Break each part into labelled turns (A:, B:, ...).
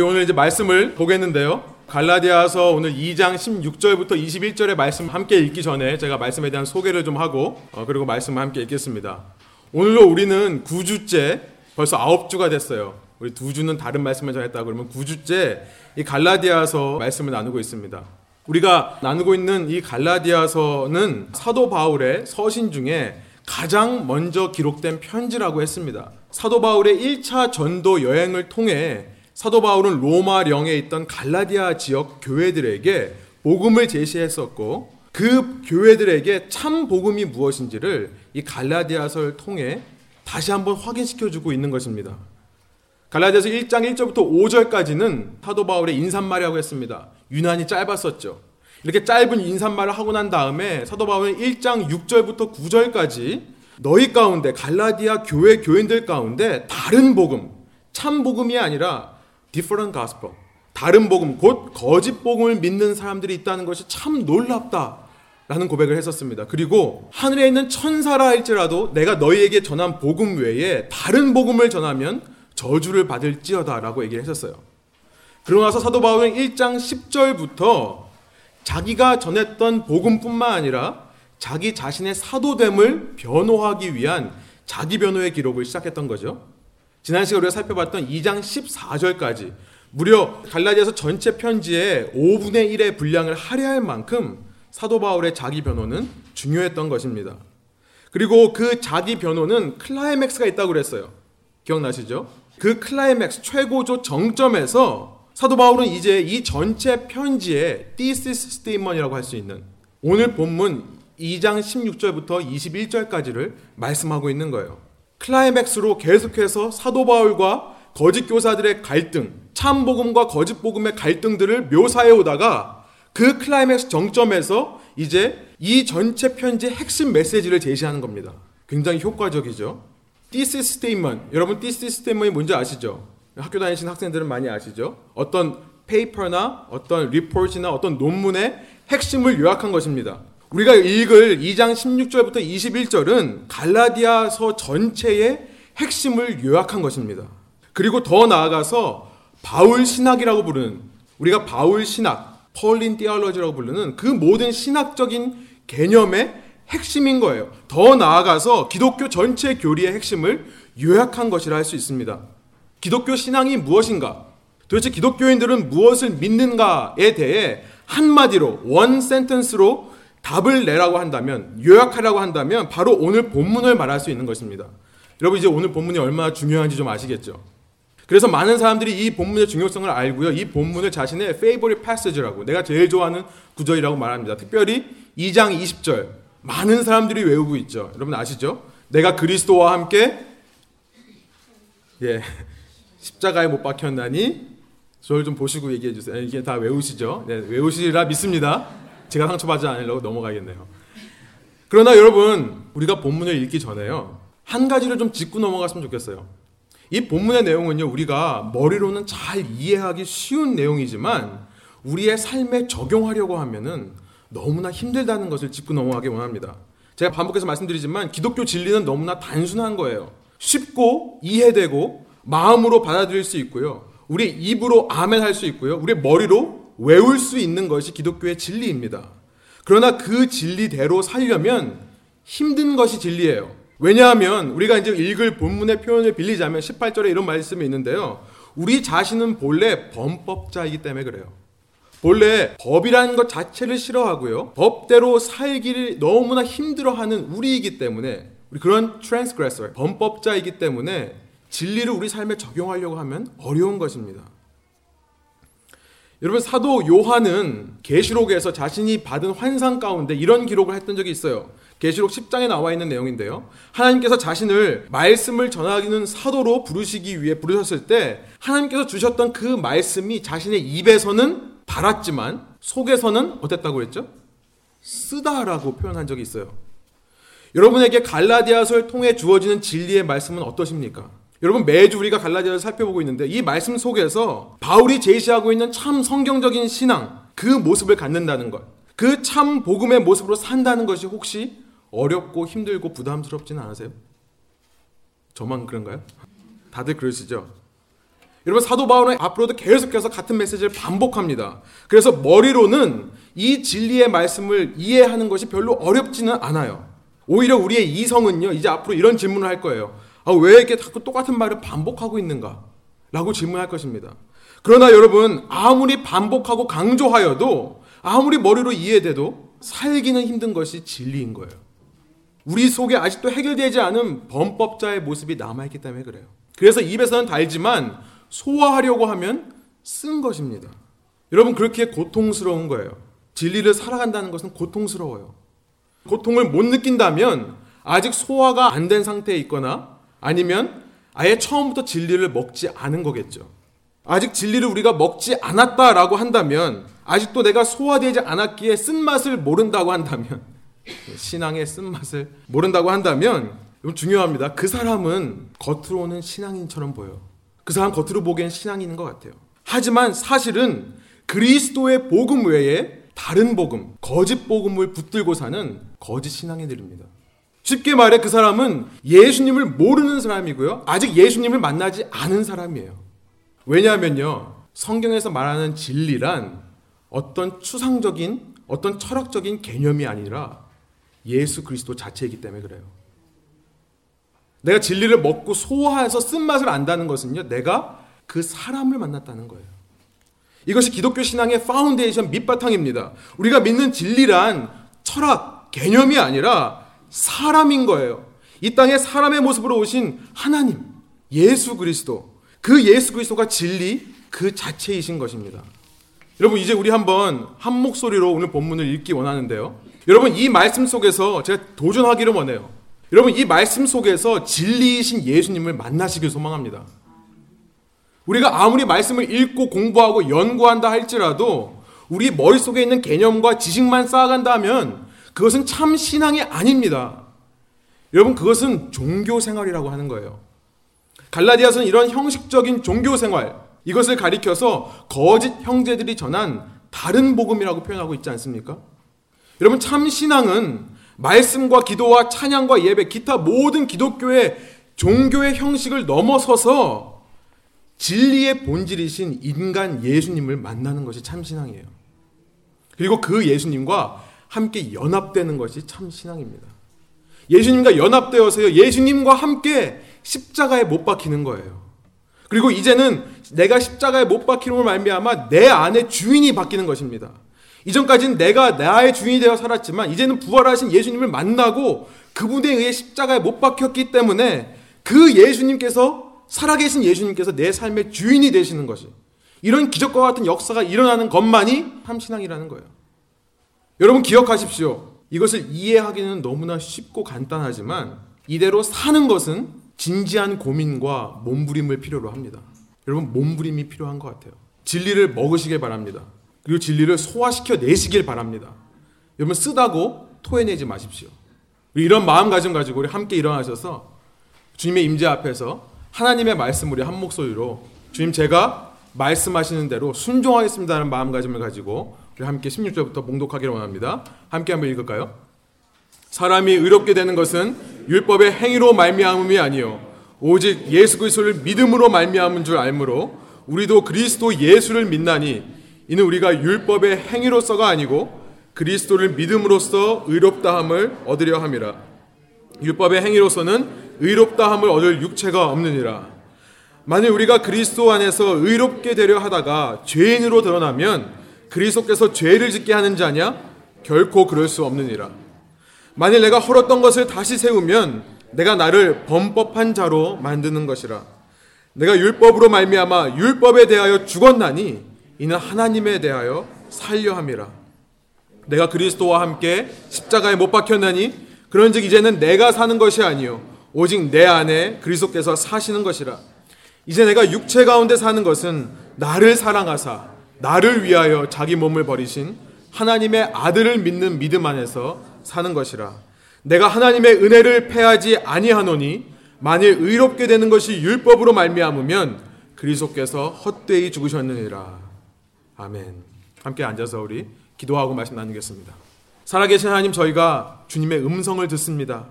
A: 우리 오늘 이제 말씀을 보겠는데요. 갈라디아서 오늘 2장 16절부터 21절의 말씀 함께 읽기 전에 제가 말씀에 대한 소개를 좀 하고 어, 그리고 말씀을 함께 읽겠습니다. 오늘로 우리는 9주째 벌써 9주가 됐어요. 우리 두 주는 다른 말씀을 전했다 그러면 9주째 이 갈라디아서 말씀을 나누고 있습니다. 우리가 나누고 있는 이 갈라디아서는 사도 바울의 서신 중에 가장 먼저 기록된 편지라고 했습니다. 사도 바울의 1차 전도 여행을 통해 사도 바울은 로마령에 있던 갈라디아 지역 교회들에게 복음을 제시했었고 그 교회들에게 참 복음이 무엇인지를 이 갈라디아서를 통해 다시 한번 확인시켜 주고 있는 것입니다. 갈라디아서 1장 1절부터 5절까지는 사도 바울의 인사말이라고 했습니다. 유난히 짧았었죠. 이렇게 짧은 인사말을 하고 난 다음에 사도 바울은 1장 6절부터 9절까지 너희 가운데 갈라디아 교회 교인들 가운데 다른 복음, 참 복음이 아니라 different gospel, 다른 복음, 곧 거짓 복음을 믿는 사람들이 있다는 것이 참 놀랍다. 라는 고백을 했었습니다. 그리고 하늘에 있는 천사라 할지라도 내가 너희에게 전한 복음 외에 다른 복음을 전하면 저주를 받을지어다 라고 얘기를 했었어요. 그러고 나서 사도 바울은 1장 10절부터 자기가 전했던 복음뿐만 아니라 자기 자신의 사도됨을 변호하기 위한 자기 변호의 기록을 시작했던 거죠. 지난 시간 우리가 살펴봤던 2장 14절까지 무려 갈라디아서 전체 편지의 5분의 1의 분량을 할애할 만큼 사도 바울의 자기 변호는 중요했던 것입니다. 그리고 그 자기 변호는 클라이맥스가 있다고 그랬어요. 기억나시죠? 그 클라이맥스 최고조 정점에서 사도 바울은 이제 이 전체 편지의 thesis statement이라고 할 수 있는 오늘 본문 2장 16절부터 21절까지를 말씀하고 있는 거예요. 클라이맥스로 계속해서 사도 바울과 거짓 교사들의 갈등, 참 복음과 거짓 복음의 갈등들을 묘사해 오다가 그 클라이맥스 정점에서 이제 이 전체 편지의 핵심 메시지를 제시하는 겁니다. 굉장히 효과적이죠. thesis statement. 여러분 thesis statement이 뭔지 아시죠? 학교 다니시는 학생들은 많이 아시죠? 어떤 페이퍼나 어떤 리포트나 어떤 논문의 핵심을 요약한 것입니다. 우리가 읽을 2장 16절부터 21절은 갈라디아서 전체의 핵심을 요약한 것입니다. 그리고 더 나아가서 바울 신학이라고 부르는 우리가 바울 신학, 펄린 띠얼러지라고 부르는 그 모든 신학적인 개념의 핵심인 거예요. 더 나아가서 기독교 전체 교리의 핵심을 요약한 것이라 할 수 있습니다. 기독교 신앙이 무엇인가? 도대체 기독교인들은 무엇을 믿는가에 대해 한마디로 원 센텐스로 답을 내라고 한다면 요약하라고 한다면 바로 오늘 본문을 말할 수 있는 것입니다. 여러분 이제 오늘 본문이 얼마나 중요한지 좀 아시겠죠? 그래서 많은 사람들이 이 본문의 중요성을 알고요. 이 본문을 자신의 favorite passage라고 내가 제일 좋아하는 구절이라고 말합니다. 특별히 2장 20절 많은 사람들이 외우고 있죠. 여러분 아시죠? 내가 그리스도와 함께 예 십자가에 못 박혔나니 저를 좀 보시고 얘기해 주세요. 이게 다 외우시죠? 네, 외우시리라 믿습니다. 제가 상처받지 않으려고 넘어가겠네요. 그러나 여러분 우리가 본문을 읽기 전에요 한 가지를 좀 짚고 넘어갔으면 좋겠어요. 이 본문의 내용은요 우리가 머리로는 잘 이해하기 쉬운 내용이지만 우리의 삶에 적용하려고 하면은 너무나 힘들다는 것을 짚고 넘어가기 원합니다. 제가 반복해서 말씀드리지만 기독교 진리는 너무나 단순한 거예요. 쉽고 이해되고 마음으로 받아들일 수 있고요. 우리 입으로 아멘 할 수 있고요. 우리 머리로 외울 수 있는 것이 기독교의 진리입니다. 그러나 그 진리대로 살려면 힘든 것이 진리예요. 왜냐하면 우리가 이제 읽을 본문의 표현을 빌리자면 18절에 이런 말씀이 있는데요. 우리 자신은 본래 범법자이기 때문에 그래요. 본래 법이라는 것 자체를 싫어하고요. 법대로 살기를 너무나 힘들어하는 우리이기 때문에 우리 그런 트랜스그레서 범법자이기 때문에 진리를 우리 삶에 적용하려고 하면 어려운 것입니다. 여러분 사도 요한은 계시록에서 자신이 받은 환상 가운데 이런 기록을 했던 적이 있어요. 계시록 10장에 나와 있는 내용인데요. 하나님께서 자신을 말씀을 전하기는 사도로 부르시기 위해 부르셨을 때 하나님께서 주셨던 그 말씀이 자신의 입에서는 달았지만 속에서는 어땠다고 했죠? 쓰다라고 표현한 적이 있어요. 여러분에게 갈라디아서를 통해 주어지는 진리의 말씀은 어떠십니까? 여러분 매주 우리가 갈라디아를 살펴보고 있는데 이 말씀 속에서 바울이 제시하고 있는 참 성경적인 신앙 그 모습을 갖는다는 것, 그 참 복음의 모습으로 산다는 것이 혹시 어렵고 힘들고 부담스럽지는 않으세요? 저만 그런가요? 다들 그러시죠? 여러분 사도 바울은 앞으로도 계속해서 같은 메시지를 반복합니다. 그래서 머리로는 이 진리의 말씀을 이해하는 것이 별로 어렵지는 않아요. 오히려 우리의 이성은요, 이제 앞으로 이런 질문을 할 거예요. 아, 왜 이렇게 자꾸 똑같은 말을 반복하고 있는가? 라고 질문할 것입니다. 그러나 여러분, 아무리 반복하고 강조하여도, 아무리 머리로 이해돼도 살기는 힘든 것이 진리인 거예요. 우리 속에 아직도 해결되지 않은 범법자의 모습이 남아있기 때문에 그래요. 그래서 입에서는 달지만 소화하려고 하면 쓴 것입니다. 여러분, 그렇게 고통스러운 거예요. 진리를 살아간다는 것은 고통스러워요. 고통을 못 느낀다면 아직 소화가 안 된 상태에 있거나 아니면 아예 처음부터 진리를 먹지 않은 거겠죠. 아직 진리를 우리가 먹지 않았다라고 한다면 아직도 내가 소화되지 않았기에 쓴맛을 모른다고 한다면 신앙의 쓴맛을 모른다고 한다면 중요합니다. 그 사람은 겉으로는 신앙인처럼 보여. 그 사람 겉으로 보기엔 신앙인인 것 같아요. 하지만 사실은 그리스도의 복음 외에 다른 복음, 거짓 복음을 붙들고 사는 거짓 신앙인들입니다. 쉽게 말해 그 사람은 예수님을 모르는 사람이고요. 아직 예수님을 만나지 않은 사람이에요. 왜냐하면요. 성경에서 말하는 진리란 어떤 추상적인 어떤 철학적인 개념이 아니라 예수 그리스도 자체이기 때문에 그래요. 내가 진리를 먹고 소화해서 쓴맛을 안다는 것은요. 내가 그 사람을 만났다는 거예요. 이것이 기독교 신앙의 파운데이션 밑바탕입니다. 우리가 믿는 진리란 철학, 개념이 아니라 사람인 거예요. 이 땅에 사람의 모습으로 오신 하나님, 예수 그리스도. 그 예수 그리스도가 진리 그 자체이신 것입니다. 여러분 이제 우리 한번 한 목소리로 오늘 본문을 읽기 원하는데요. 여러분 이 말씀 속에서 제가 도전하기를 원해요. 여러분 이 말씀 속에서 진리이신 예수님을 만나시길 소망합니다. 우리가 아무리 말씀을 읽고 공부하고 연구한다 할지라도 우리 머릿속에 있는 개념과 지식만 쌓아간다면 그것은 참 신앙이 아닙니다. 여러분 그것은 종교 생활이라고 하는 거예요. 갈라디아서는 이런 형식적인 종교 생활 이것을 가리켜서 거짓 형제들이 전한 다른 복음이라고 표현하고 있지 않습니까? 여러분 참 신앙은 말씀과 기도와 찬양과 예배 기타 모든 기독교의 종교의 형식을 넘어서서 진리의 본질이신 인간 예수님을 만나는 것이 참 신앙이에요. 그리고 그 예수님과 함께 연합되는 것이 참 신앙입니다. 예수님과 연합되어서요. 예수님과 함께 십자가에 못 박히는 거예요. 그리고 이제는 내가 십자가에 못 박히는 말미암아 내 안에 주인이 바뀌는 것입니다. 이전까지는 내가 나의 주인이 되어 살았지만 이제는 부활하신 예수님을 만나고 그분에 의해 십자가에 못 박혔기 때문에 그 예수님께서 살아계신 예수님께서 내 삶의 주인이 되시는 것이 이런 기적과 같은 역사가 일어나는 것만이 참신앙이라는 거예요. 여러분 기억하십시오. 이것을 이해하기는 너무나 쉽고 간단하지만 이대로 사는 것은 진지한 고민과 몸부림을 필요로 합니다. 여러분 몸부림이 필요한 것 같아요. 진리를 먹으시길 바랍니다. 그리고 진리를 소화시켜 내시길 바랍니다. 여러분 쓰다고 토해내지 마십시오. 이런 마음가짐 가지고 우리 함께 일어나셔서 주님의 임재 앞에서 하나님의 말씀 우리 한 목소리로 주님 제가 말씀하시는 대로 순종하겠습니다는 마음가짐을 가지고 함께 16절부터 봉독하기를 원합니다. 함께 한번 읽을까요? 사람이 의롭게 되는 것은 율법의 행위로 말미암음이 아니요 오직 예수 그리스도를 믿음으로 말미암은 줄 알므로 우리도 그리스도 예수를 믿나니 이는 우리가 율법의 행위로서가 아니고 그리스도를 믿음으로써 의롭다함을 얻으려 함이라 율법의 행위로서는 의롭다함을 얻을 육체가 없느니라 만일 우리가 그리스도 안에서 의롭게 되려 하다가 죄인으로 드러나면 그리스도께서 죄를 짓게 하는 자냐? 결코 그럴 수 없느니라. 만일 내가 헐었던 것을 다시 세우면 내가 나를 범법한 자로 만드는 것이라. 내가 율법으로 말미암아 율법에 대하여 죽었나니 이는 하나님에 대하여 살려 함이라. 내가 그리스도와 함께 십자가에 못 박혔나니 그런즉 이제는 내가 사는 것이 아니요 오직 내 안에 그리스도께서 사시는 것이라. 이제 내가 육체 가운데 사는 것은 나를 사랑하사 나를 위하여 자기 몸을 버리신 하나님의 아들을 믿는 믿음 안에서 사는 것이라. 내가 하나님의 은혜를 패하지 아니하노니 만일 의롭게 되는 것이 율법으로 말미암으면 그리스도께서 헛되이 죽으셨느니라. 아멘. 함께 앉아서 우리 기도하고 말씀 나누겠습니다. 살아계신 하나님 저희가 주님의 음성을 듣습니다.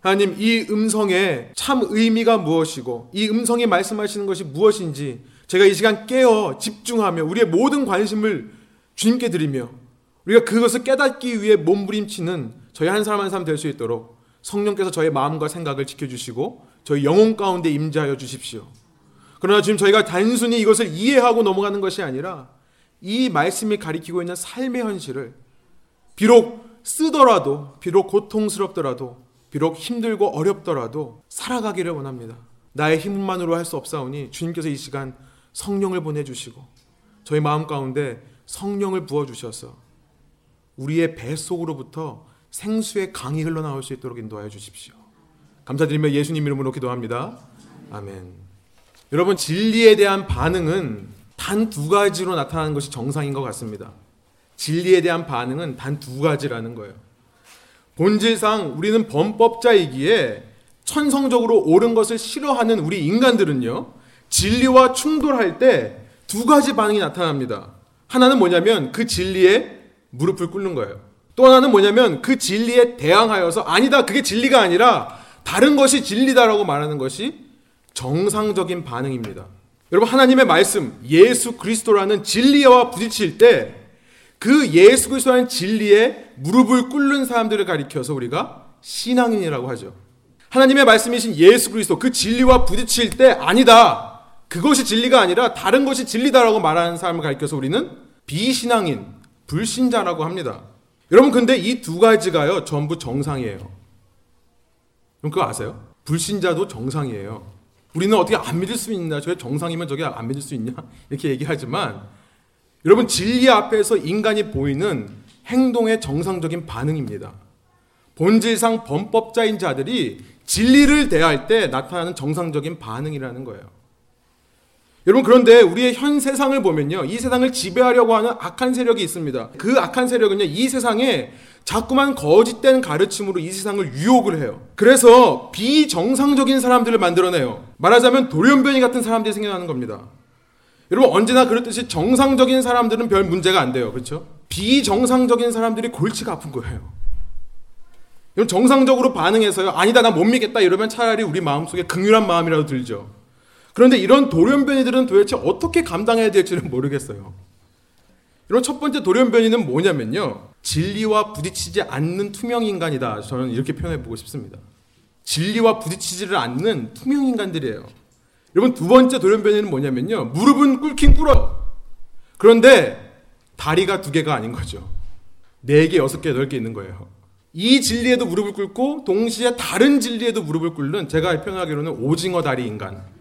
A: 하나님 이 음성의 참 의미가 무엇이고 이 음성이 말씀하시는 것이 무엇인지 제가 이 시간 깨어 집중하며 우리의 모든 관심을 주님께 드리며 우리가 그것을 깨닫기 위해 몸부림치는 저희 한 사람 한 사람 될 수 있도록 성령께서 저의 마음과 생각을 지켜주시고 저희 영혼 가운데 임재하여 주십시오. 그러나 지금 저희가 단순히 이것을 이해하고 넘어가는 것이 아니라 이 말씀이 가리키고 있는 삶의 현실을 비록 쓰더라도 비록 고통스럽더라도 비록 힘들고 어렵더라도 살아가기를 원합니다. 나의 힘만으로 할 수 없사오니 주님께서 이 시간 성령을 보내주시고 저희 마음 가운데 성령을 부어주셔서 우리의 뱃속으로부터 생수의 강이 흘러나올 수 있도록 인도하여 주십시오. 감사드리며 예수님 이름으로 기도합니다. 아멘. 여러분 진리에 대한 반응은 단 두 가지로 나타나는 것이 정상인 것 같습니다. 진리에 대한 반응은 단 두 가지라는 거예요. 본질상 우리는 범법자이기에 천성적으로 옳은 것을 싫어하는 우리 인간들은요, 진리와 충돌할 때 두 가지 반응이 나타납니다. 하나는 뭐냐면 그 진리에 무릎을 꿇는 거예요. 또 하나는 뭐냐면 그 진리에 대항하여서 아니다, 그게 진리가 아니라 다른 것이 진리다라고 말하는 것이 정상적인 반응입니다. 여러분, 하나님의 말씀, 예수 그리스도라는 진리와 부딪힐 때 그 예수 그리스도라는 진리에 무릎을 꿇는 사람들을 가리켜서 우리가 신앙인이라고 하죠. 하나님의 말씀이신 예수 그리스도 그 진리와 부딪힐 때 아니다. 그것이 진리가 아니라 다른 것이 진리다라고 말하는 사람을 가리켜서 우리는 비신앙인, 불신자라고 합니다. 여러분 근데 이 두 가지가요 전부 정상이에요. 그럼 그거 아세요? 불신자도 정상이에요. 우리는 어떻게 안 믿을 수 있나? 저게 정상이면 저게 안 믿을 수 있냐? 이렇게 얘기하지만 여러분 진리 앞에서 인간이 보이는 행동의 정상적인 반응입니다. 본질상 범법자인 자들이 진리를 대할 때 나타나는 정상적인 반응이라는 거예요. 여러분 그런데 우리의 현 세상을 보면요. 이 세상을 지배하려고 하는 악한 세력이 있습니다. 그 악한 세력은요. 이 세상에 자꾸만 거짓된 가르침으로 이 세상을 유혹을 해요. 그래서 비정상적인 사람들을 만들어내요. 말하자면 돌연변이 같은 사람들이 생겨나는 겁니다. 여러분 언제나 그렇듯이 정상적인 사람들은 별 문제가 안 돼요. 그렇죠? 비정상적인 사람들이 골치가 아픈 거예요. 여러분 정상적으로 반응해서요. 아니다 나 못 믿겠다 이러면 차라리 우리 마음속에 긍휼한 마음이라도 들죠. 그런데 이런 돌연변이들은 도대체 어떻게 감당해야 될지는 모르겠어요. 이런 첫 번째 돌연변이는 뭐냐면요. 진리와 부딪히지 않는 투명 인간이다. 저는 이렇게 표현해 보고 싶습니다. 진리와 부딪히지를 않는 투명 인간들이에요. 여러분 두 번째 돌연변이는 뭐냐면요. 무릎은 꿇긴 꿇어요. 그런데 다리가 두 개가 아닌 거죠. 네 개, 여섯 개, 여덟 개 있는 거예요. 이 진리에도 무릎을 꿇고 동시에 다른 진리에도 무릎을 꿇는 제가 표현하기로는 오징어 다리 인간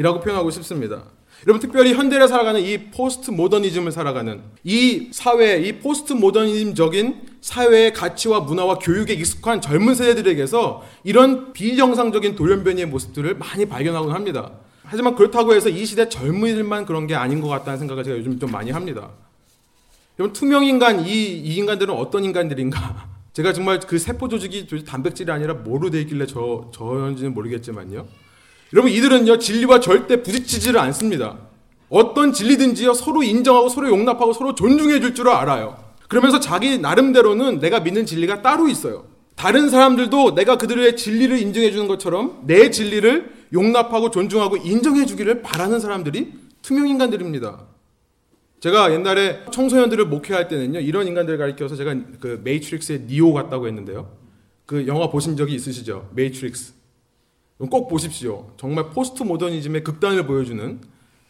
A: 이라고 표현하고 싶습니다. 여러분 특별히 현대를 살아가는 이 포스트 모더니즘을 살아가는 이 사회, 이 포스트 모더니즘적인 사회의 가치와 문화와 교육에 익숙한 젊은 세대들에게서 이런 비정상적인 돌연변이의 모습들을 많이 발견하곤 합니다. 하지만 그렇다고 해서 이 시대 젊은이들만 그런 게 아닌 것 같다는 생각을 제가 요즘 좀 많이 합니다. 여러분 투명 인간 이, 이 인간들은 어떤 인간들인가? 제가 정말 그 세포 조직이 단백질이 아니라 뭐로 돼 있길래 저 저런지는 모르겠지만요. 여러분 이들은요 진리와 절대 부딪히지를 않습니다. 어떤 진리든지요 서로 인정하고 서로 용납하고 서로 존중해 줄 줄 알아요. 그러면서 자기 나름대로는 내가 믿는 진리가 따로 있어요. 다른 사람들도 내가 그들의 진리를 인정해 주는 것처럼 내 진리를 용납하고 존중하고 인정해 주기를 바라는 사람들이 투명 인간들입니다. 제가 옛날에 청소년들을 목회할 때는요 이런 인간들을 가리켜서 제가 그 Matrix의 Neo 같다고 했는데요. 그 영화 보신 적이 있으시죠? 메이트릭스. 꼭 보십시오. 정말 포스트 모더니즘의 극단을 보여주는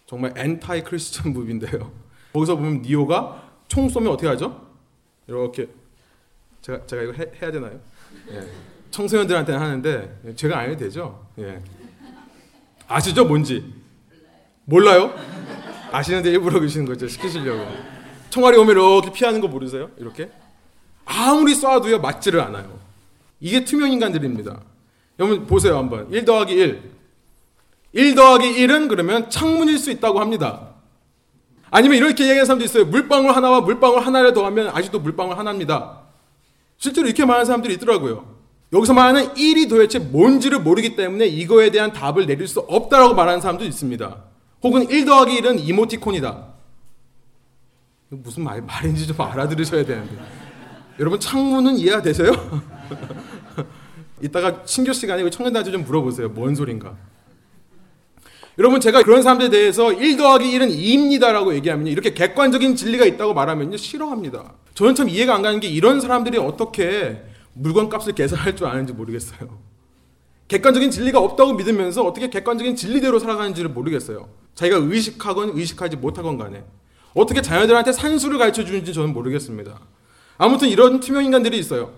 A: 정말 anti-Christian movie인데요. 거기서 보면 Neo가 총 쏘면 어떻게 하죠? 이렇게 제가 제가 이거 해, 해야 되나요? 예. 청소년들한테는 하는데 제가 안 해도 되죠? 예. 아시죠? 뭔지? 몰라요? 아시는데 일부러 그러시는 거죠. 시키시려고. 총알이 오면 이렇게 피하는 거 모르세요? 이렇게? 아무리 쏴도요, 맞지를 않아요. 이게 투명 인간들입니다. 여러분, 보세요, 한번. 1 더하기 1. 1 더하기 1은 그러면 창문일 수 있다고 합니다. 아니면 이렇게 얘기하는 사람도 있어요. 물방울 하나와 물방울 하나를 더하면 아직도 물방울 하나입니다. 실제로 이렇게 말하는 사람들이 있더라고요. 여기서 말하는 1이 도대체 뭔지를 모르기 때문에 이거에 대한 답을 내릴 수 없다라고 말하는 사람도 있습니다. 혹은 1 더하기 1은 이모티콘이다. 무슨 말, 말인지 좀 알아들으셔야 되는데. 여러분, 창문은 이해가 되세요? 이따가 신교 시간에 청년들한테 좀 물어보세요. 뭔 소린가? 여러분 제가 그런 사람들에 대해서 1 더하기 1은 2입니다라고 얘기하면 이렇게 객관적인 진리가 있다고 말하면요 싫어합니다. 저는 참 이해가 안 가는 게 이런 사람들이 어떻게 물건값을 계산할 줄 아는지 모르겠어요. 객관적인 진리가 없다고 믿으면서 어떻게 객관적인 진리대로 살아가는지를 모르겠어요. 자기가 의식하건 의식하지 못하건 간에 어떻게 자녀들한테 산수를 가르쳐 주는지 저는 모르겠습니다. 아무튼 이런 투명 인간들이 있어요.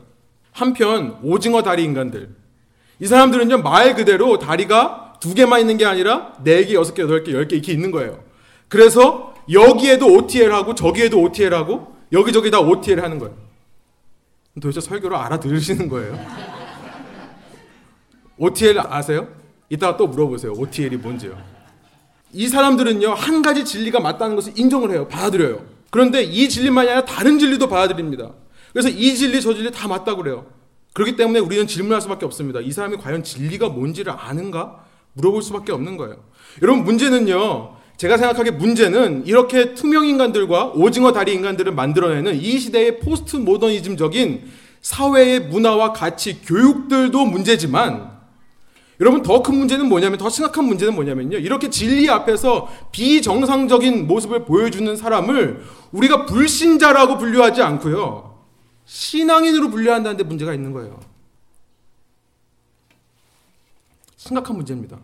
A: 한편 오징어 다리 인간들. 이 사람들은요 말 그대로 다리가 두 개만 있는 게 아니라 네 개, 여섯 개, 여덟 개, 열 개 이렇게 있는 거예요. 그래서 여기에도 OTL 하고 저기에도 OTL 하고 여기저기 다 OTL 하는 거예요. 도대체 설교를 알아들으시는 거예요? OTL 아세요? 이따가 또 물어보세요. OTL이 뭔지요. 이 사람들은요, 한 가지 진리가 맞다는 것을 인정을 해요. 받아들여요. 그런데 이 진리만이 아니라 다른 진리도 받아들입니다. 그래서 이 진리, 저 진리 다 맞다고 그래요. 그렇기 때문에 우리는 질문할 수밖에 없습니다. 이 사람이 과연 진리가 뭔지를 아는가? 물어볼 수밖에 없는 거예요. 여러분, 문제는요, 제가 생각하기에 문제는 이렇게 투명 인간들과 오징어 다리 인간들을 만들어내는 이 시대의 포스트 모더니즘적인 사회의 문화와 가치, 교육들도 문제지만 여러분 더 큰 문제는 뭐냐면 더 심각한 문제는 뭐냐면요. 이렇게 진리 앞에서 비정상적인 모습을 보여주는 사람을 우리가 불신자라고 분류하지 않고요. 신앙인으로 분류한다는 데 문제가 있는 거예요. 심각한 문제입니다.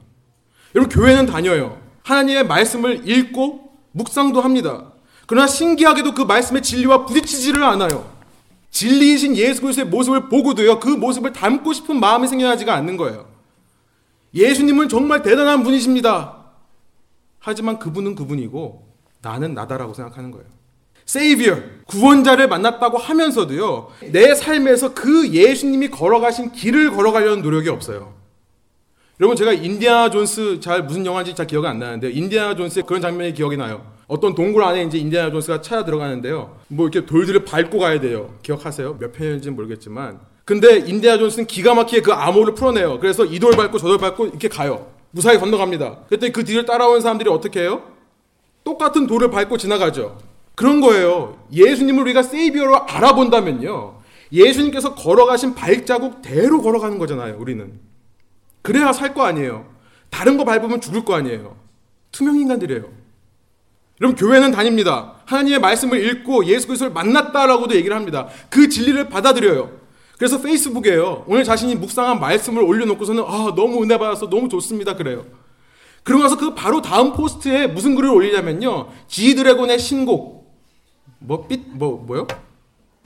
A: 여러분 교회는 다녀요. 하나님의 말씀을 읽고 묵상도 합니다. 그러나 신기하게도 그 말씀의 진리와 부딪히지를 않아요. 진리이신 예수 그리스도의 모습을 보고도요. 그 모습을 닮고 싶은 마음이 생겨나지가 않는 거예요. 예수님은 정말 대단한 분이십니다. 하지만 그분은 그분이고 나는 나다라고 생각하는 거예요. Savior, 구원자를 만났다고 하면서도요, 내 삶에서 그 예수님이 걸어가신 길을 걸어가려는 노력이 없어요. 여러분, 제가 인디아나 존스 잘 무슨 영화인지 잘 기억이 안 나는데, 인디아나 존스의 그런 장면이 기억이 나요. 어떤 동굴 안에 이제 인디아나 존스가 찾아 들어가는데요. 뭐 이렇게 돌들을 밟고 가야 돼요. 기억하세요? 몇 편인지는 모르겠지만. 근데 인디아 존스는 기가 막히게 그 암호를 풀어내요. 그래서 이 돌 밟고 저 돌 밟고 이렇게 가요. 무사히 건너갑니다. 그때 그 뒤를 따라온 사람들이 어떻게 해요? 똑같은 돌을 밟고 지나가죠. 그런 거예요. 예수님을 우리가 세이비어로 알아본다면요. 예수님께서 걸어가신 발자국 대로 걸어가는 거잖아요, 우리는. 그래야 살 거 아니에요. 다른 거 밟으면 죽을 거 아니에요. 투명 인간들이에요. 여러분 교회는 다닙니다. 하나님의 말씀을 읽고 예수 그리스도를 만났다라고도 얘기를 합니다. 그 진리를 받아들여요. 그래서 페이스북에요. 오늘 자신이 묵상한 말씀을 올려놓고서는 아 너무 은혜 받아서 너무 좋습니다 그래요. 그러고 나서 그 바로 다음 포스트에 무슨 글을 올리냐면요. 지드래곤의 신곡 뭐빛뭐 뭐요?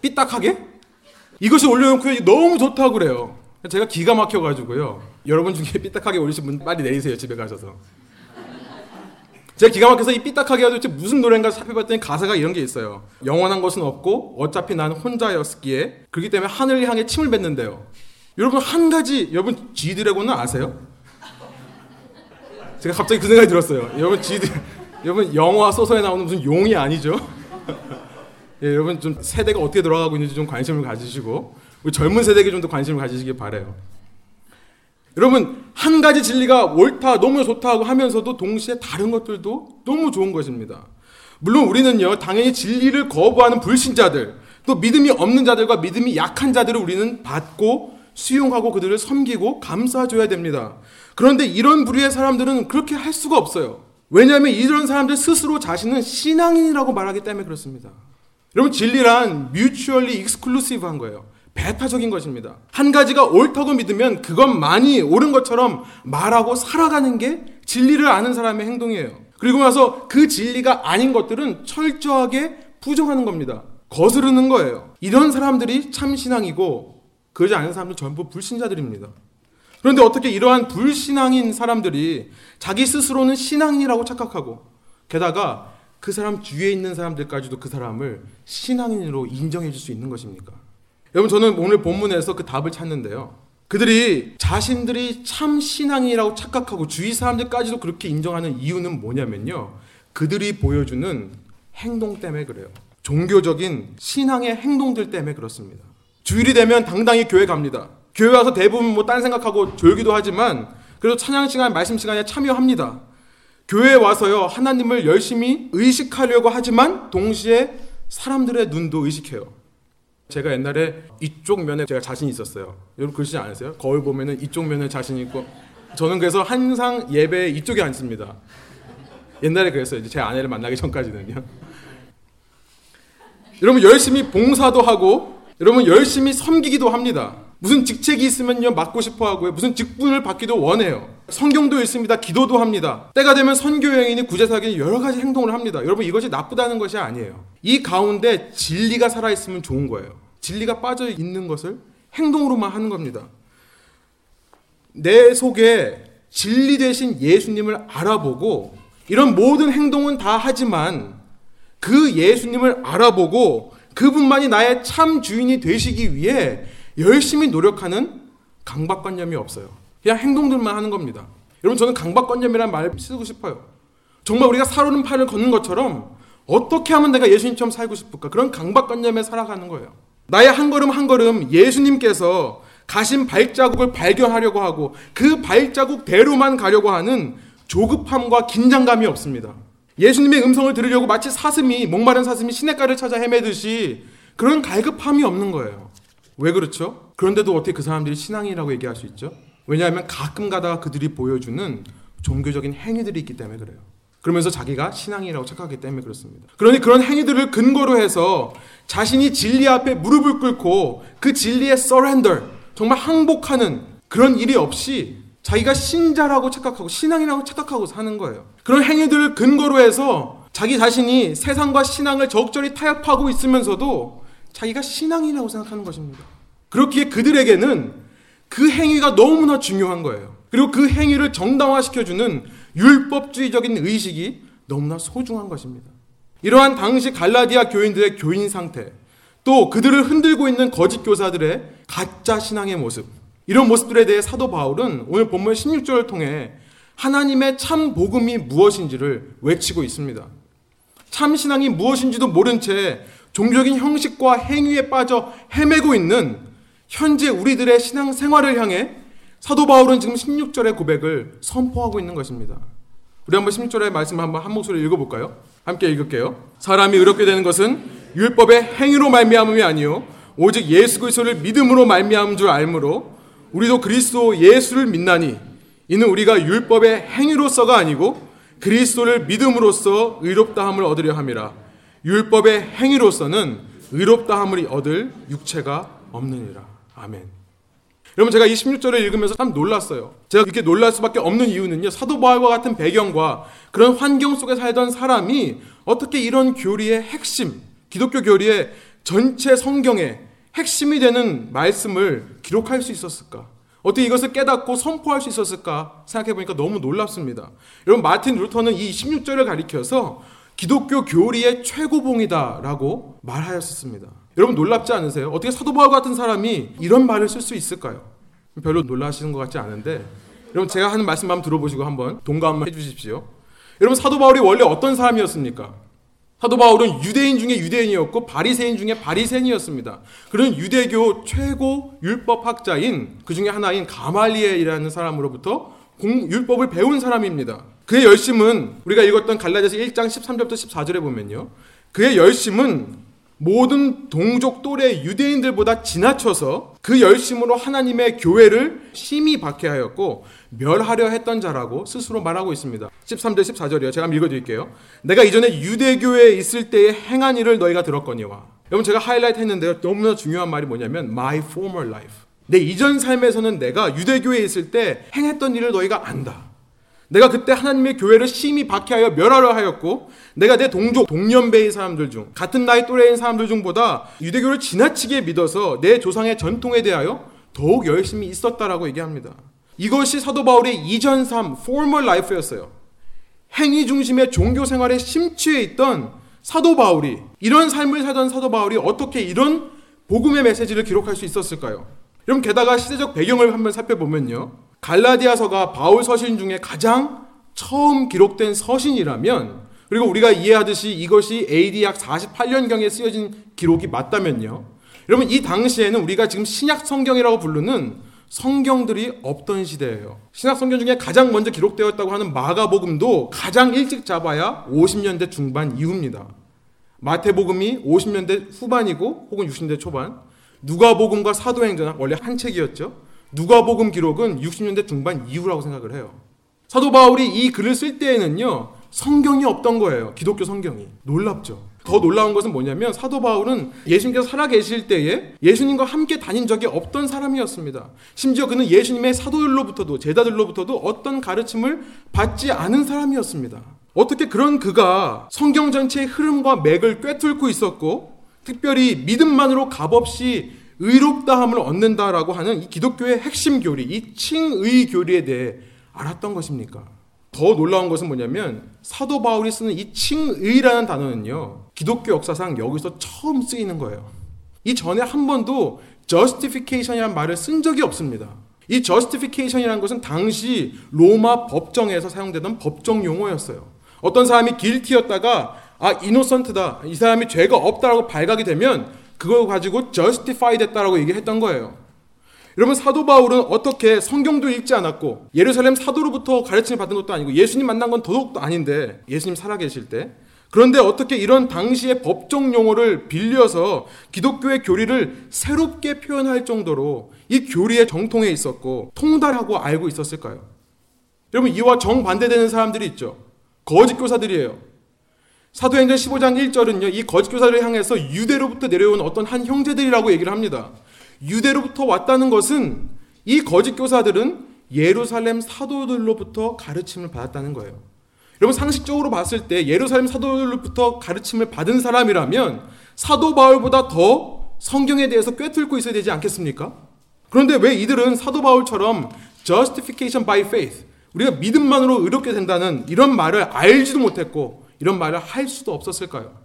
A: 삐딱하게 이것이 올려놓고 너무 좋다고 그래요. 제가 기가 막혀가지고요. 여러분 중에 삐딱하게 올리신 분 빨리 내리세요 집에 가셔서. 제가 기가 막혀서 이 삐딱하게 도대체 무슨 노래인가 살펴봤더니 가사가 이런 게 있어요. 영원한 것은 없고 어차피 나는 혼자였기에 그렇기 때문에 하늘을 향해 침을 뱉는데요. 여러분 한 가지 여러분 G드래곤은 아세요? 제가 갑자기 그 생각이 들었어요. 여러분 G드 여러분 영화 소설에 나오는 무슨 용이 아니죠? 예, 여러분 좀 세대가 어떻게 돌아가고 있는지 좀 관심을 가지시고 우리 젊은 세대에게 좀 더 관심을 가지시길 바래요. 여러분 한 가지 진리가 옳다 너무 좋다 하고 하면서도 동시에 다른 것들도 너무 좋은 것입니다. 물론 우리는요 당연히 진리를 거부하는 불신자들 또 믿음이 없는 자들과 믿음이 약한 자들을 우리는 받고 수용하고 그들을 섬기고 감싸줘야 됩니다. 그런데 이런 부류의 사람들은 그렇게 할 수가 없어요. 왜냐하면 이런 사람들 스스로 자신은 신앙인이라고 말하기 때문에 그렇습니다. 여러분 진리란 뮤추얼리 익스클루시브한 거예요. 배타적인 것입니다. 한 가지가 옳다고 믿으면 그것만이 옳은 것처럼 말하고 살아가는 게 진리를 아는 사람의 행동이에요. 그리고 나서 그 진리가 아닌 것들은 철저하게 부정하는 겁니다. 거스르는 거예요. 이런 사람들이 참 신앙이고 그러지 않은 사람들 전부 불신자들입니다. 그런데 어떻게 이러한 불신앙인 사람들이 자기 스스로는 신앙인이라고 착각하고 게다가 그 사람 주위에 있는 사람들까지도 그 사람을 신앙인으로 인정해 줄 수 있는 것입니까? 여러분 저는 오늘 본문에서 그 답을 찾는데요. 그들이 자신들이 참 신앙이라고 착각하고 주위 사람들까지도 그렇게 인정하는 이유는 뭐냐면요. 그들이 보여주는 행동 때문에 그래요. 종교적인 신앙의 행동들 때문에 그렇습니다. 주일이 되면 당당히 교회 갑니다. 교회 와서 대부분 뭐 딴 생각하고 졸기도 하지만 그래도 찬양 시간, 말씀 시간에 참여합니다. 교회에 와서요, 하나님을 열심히 의식하려고 하지만 동시에 사람들의 눈도 의식해요. 제가 옛날에 이쪽 면에 제가 자신 있었어요. 여러분 그러시지 않으세요? 거울 보면은 이쪽 면에 자신 있고 저는 그래서 항상 예배 이쪽에 앉습니다. 옛날에 그랬어요. 이제 제 아내를 만나기 전까지는요. 여러분 열심히 봉사도 하고 여러분 열심히 섬기기도 합니다. 무슨 직책이 있으면요 맡고 싶어 하고요. 무슨 직분을 받기도 원해요. 성경도 읽습니다. 기도도 합니다. 때가 되면 선교 여행이니 구제사기니 여러 가지 행동을 합니다. 여러분 이것이 나쁘다는 것이 아니에요. 이 가운데 진리가 살아 있으면 좋은 거예요. 진리가 빠져 있는 것을 행동으로만 하는 겁니다. 내 속에 진리 되신 예수님을 알아보고 이런 모든 행동은 다 하지만 그 예수님을 알아보고 그분만이 나의 참 주인이 되시기 위해 열심히 노력하는 강박관념이 없어요. 그냥 행동들만 하는 겁니다. 여러분 저는 강박관념이라는 말을 쓰고 싶어요. 정말 우리가 살오는 팔을 걷는 것처럼 어떻게 하면 내가 예수님처럼 살고 싶을까? 그런 강박관념에 살아가는 거예요. 나의 한 걸음 한 걸음 예수님께서 가신 발자국을 발견하려고 하고 그 발자국대로만 가려고 하는 조급함과 긴장감이 없습니다. 예수님의 음성을 들으려고 마치 사슴이 목마른 사슴이 시냇가를 찾아 헤매듯이 그런 갈급함이 없는 거예요. 왜 그렇죠? 그런데도 어떻게 그 사람들이 신앙이라고 얘기할 수 있죠? 왜냐하면 가끔 가다가 그들이 보여주는 종교적인 행위들이 있기 때문에 그래요. 그러면서 자기가 신앙이라고 착각하기 때문에 그렇습니다. 그러니 그런 행위들을 근거로 해서 자신이 진리 앞에 무릎을 꿇고 그 진리에 서렌더 정말 항복하는 그런 일이 없이 자기가 신자라고 착각하고 신앙이라고 착각하고 사는 거예요. 그런 행위들을 근거로 해서 자기 자신이 세상과 신앙을 적절히 타협하고 있으면서도 자기가 신앙이라고 생각하는 것입니다. 그렇기에 그들에게는 그 행위가 너무나 중요한 거예요. 그리고 그 행위를 정당화시켜주는 율법주의적인 의식이 너무나 소중한 것입니다. 이러한 당시 갈라디아 교인들의 교인 상태, 또 그들을 흔들고 있는 거짓 교사들의 가짜 신앙의 모습, 이런 모습들에 대해 사도 바울은 오늘 본문 16절을 통해 하나님의 참 복음이 무엇인지를 외치고 있습니다. 참 신앙이 무엇인지도 모른 채 종교적인 형식과 행위에 빠져 헤매고 있는 현재 우리들의 신앙 생활을 향해 사도 바울은 지금 16절의 고백을 선포하고 있는 것입니다. 우리 한번 16절의 말씀을 한번 한 목소리 읽어볼까요? 함께 읽을게요. 사람이 의롭게 되는 것은 율법의 행위로 말미암음이 아니요 오직 예수 그리스도를 믿음으로 말미암은 줄 알므로 우리도 그리스도 예수를 믿나니 이는 우리가 율법의 행위로서가 아니고 그리스도를 믿음으로써 의롭다 함을 얻으려 함이라 율법의 행위로서는 의롭다함을 얻을 육체가 없느니라 아멘. 여러분 제가 이 16절을 읽으면서 참 놀랐어요. 제가 이렇게 놀랄 수밖에 없는 이유는요. 사도 바울과 같은 배경과 그런 환경 속에 살던 사람이 어떻게 이런 교리의 핵심, 기독교 교리의 전체 성경의 핵심이 되는 말씀을 기록할 수 있었을까? 어떻게 이것을 깨닫고 선포할 수 있었을까 생각해 보니까 너무 놀랍습니다. 여러분 마틴 루터는 이 16절을 가리켜서 기독교 교리의 최고봉이다라고 말하였습니다. 여러분 놀랍지 않으세요? 어떻게 사도 바울 같은 사람이 이런 말을 쓸 수 있을까요? 별로 놀라시는 것 같지 않은데 여러분 제가 하는 말씀 한번 들어보시고 한번 동감해 주십시오. 여러분 사도 바울이 원래 어떤 사람이었습니까? 사도 바울은 유대인 중에 유대인이었고 바리새인 중에 바리새인이었습니다. 그런 유대교 최고 율법학자인 그 중에 하나인 가말리엘이라는 사람으로부터 공, 율법을 배운 사람입니다. 그의 열심은 우리가 읽었던 갈라디아서 1장 13절부터 14절에 보면요. 그의 열심은 모든 동족 또래 유대인들보다 지나쳐서 그 열심으로 하나님의 교회를 심히 박해하였고 멸하려 했던 자라고 스스로 말하고 있습니다. 13절 14절이요. 제가 한번 읽어드릴게요. 내가 이전에 유대교회에 있을 때의 행한 일을 너희가 들었거니와 여러분 제가 하이라이트 했는데요. 너무나 중요한 말이 뭐냐면 my former life. 내 이전 삶에서는 내가 유대교회에 있을 때 행했던 일을 너희가 안다. 내가 그때 하나님의 교회를 심히 박해하여 멸하려 하였고 내가 내 동족 동년배의 사람들 중 같은 나이 또래인 사람들 중보다 유대교를 지나치게 믿어서 내 조상의 전통에 대하여 더욱 열심히 있었다라고 얘기합니다. 이것이 사도 바울의 이전 삶 former life였어요. 행위 중심의 종교 생활에 심취해 있던 사도 바울이 이런 삶을 살던 사도 바울이 어떻게 이런 복음의 메시지를 기록할 수 있었을까요? 여러분 게다가 시대적 배경을 한번 살펴보면요. 갈라디아서가 바울 서신 중에 가장 처음 기록된 서신이라면 그리고 우리가 이해하듯이 이것이 AD 약 48년경에 쓰여진 기록이 맞다면요. 여러분 이 당시에는 우리가 지금 신약 성경이라고 부르는 성경들이 없던 시대예요. 신약 성경 중에 가장 먼저 기록되었다고 하는 마가복음도 가장 일찍 잡아야 50년대 중반 이후입니다. 마태복음이 50년대 후반이고 혹은 60년대 초반, 누가복음과 사도행전 원래 한 책이었죠. 누가복음 기록은 60년대 중반 이후라고 생각을 해요. 사도 바울이 이 글을 쓸 때에는요. 성경이 없던 거예요. 기독교 성경이. 놀랍죠. 더 놀라운 것은 뭐냐면 사도 바울은 예수님께서 살아 계실 때에 예수님과 함께 다닌 적이 없던 사람이었습니다. 심지어 그는 예수님의 사도들로부터도 제자들로부터도 어떤 가르침을 받지 않은 사람이었습니다. 어떻게 그런 그가 성경 전체의 흐름과 맥을 꿰뚫고 있었고 특별히 믿음만으로 값없이 의롭다함을 얻는다라고 하는 이 기독교의 핵심 교리, 이 칭의 교리에 대해 알았던 것입니까? 더 놀라운 것은 뭐냐면 사도 바울이 쓰는 이 칭의라는 단어는요. 기독교 역사상 여기서 처음 쓰이는 거예요. 이 전에 한 번도 justification이라는 말을 쓴 적이 없습니다. 이 justification이라는 것은 당시 로마 법정에서 사용되던 법정 용어였어요. 어떤 사람이 guilty였다가 아 innocent다 이 사람이 죄가 없다라고 발각이 되면 그걸 가지고 justify 됐다라고 얘기했던 거예요. 여러분 사도 바울은 어떻게 성경도 읽지 않았고 예루살렘 사도로부터 가르침을 받은 것도 아니고 예수님 만난 건 더더욱도 아닌데 예수님 살아계실 때 그런데 어떻게 이런 당시의 법정 용어를 빌려서 기독교의 교리를 새롭게 표현할 정도로 이 교리에 정통해 있었고 통달하고 알고 있었을까요? 여러분 이와 정반대되는 사람들이 있죠. 거짓 교사들이에요. 사도행전 15장 1절은요. 이 거짓 교사를 향해서 유대로부터 내려온 어떤 한 형제들이라고 얘기를 합니다. 유대로부터 왔다는 것은 이 거짓 교사들은 예루살렘 사도들로부터 가르침을 받았다는 거예요. 여러분 상식적으로 봤을 때 예루살렘 사도들로부터 가르침을 받은 사람이라면 사도 바울보다 더 성경에 대해서 꿰뚫고 있어야 되지 않겠습니까? 그런데 왜 이들은 사도 바울처럼 justification by faith 우리가 믿음만으로 의롭게 된다는 이런 말을 알지도 못했고 이런 말을 할 수도 없었을까요?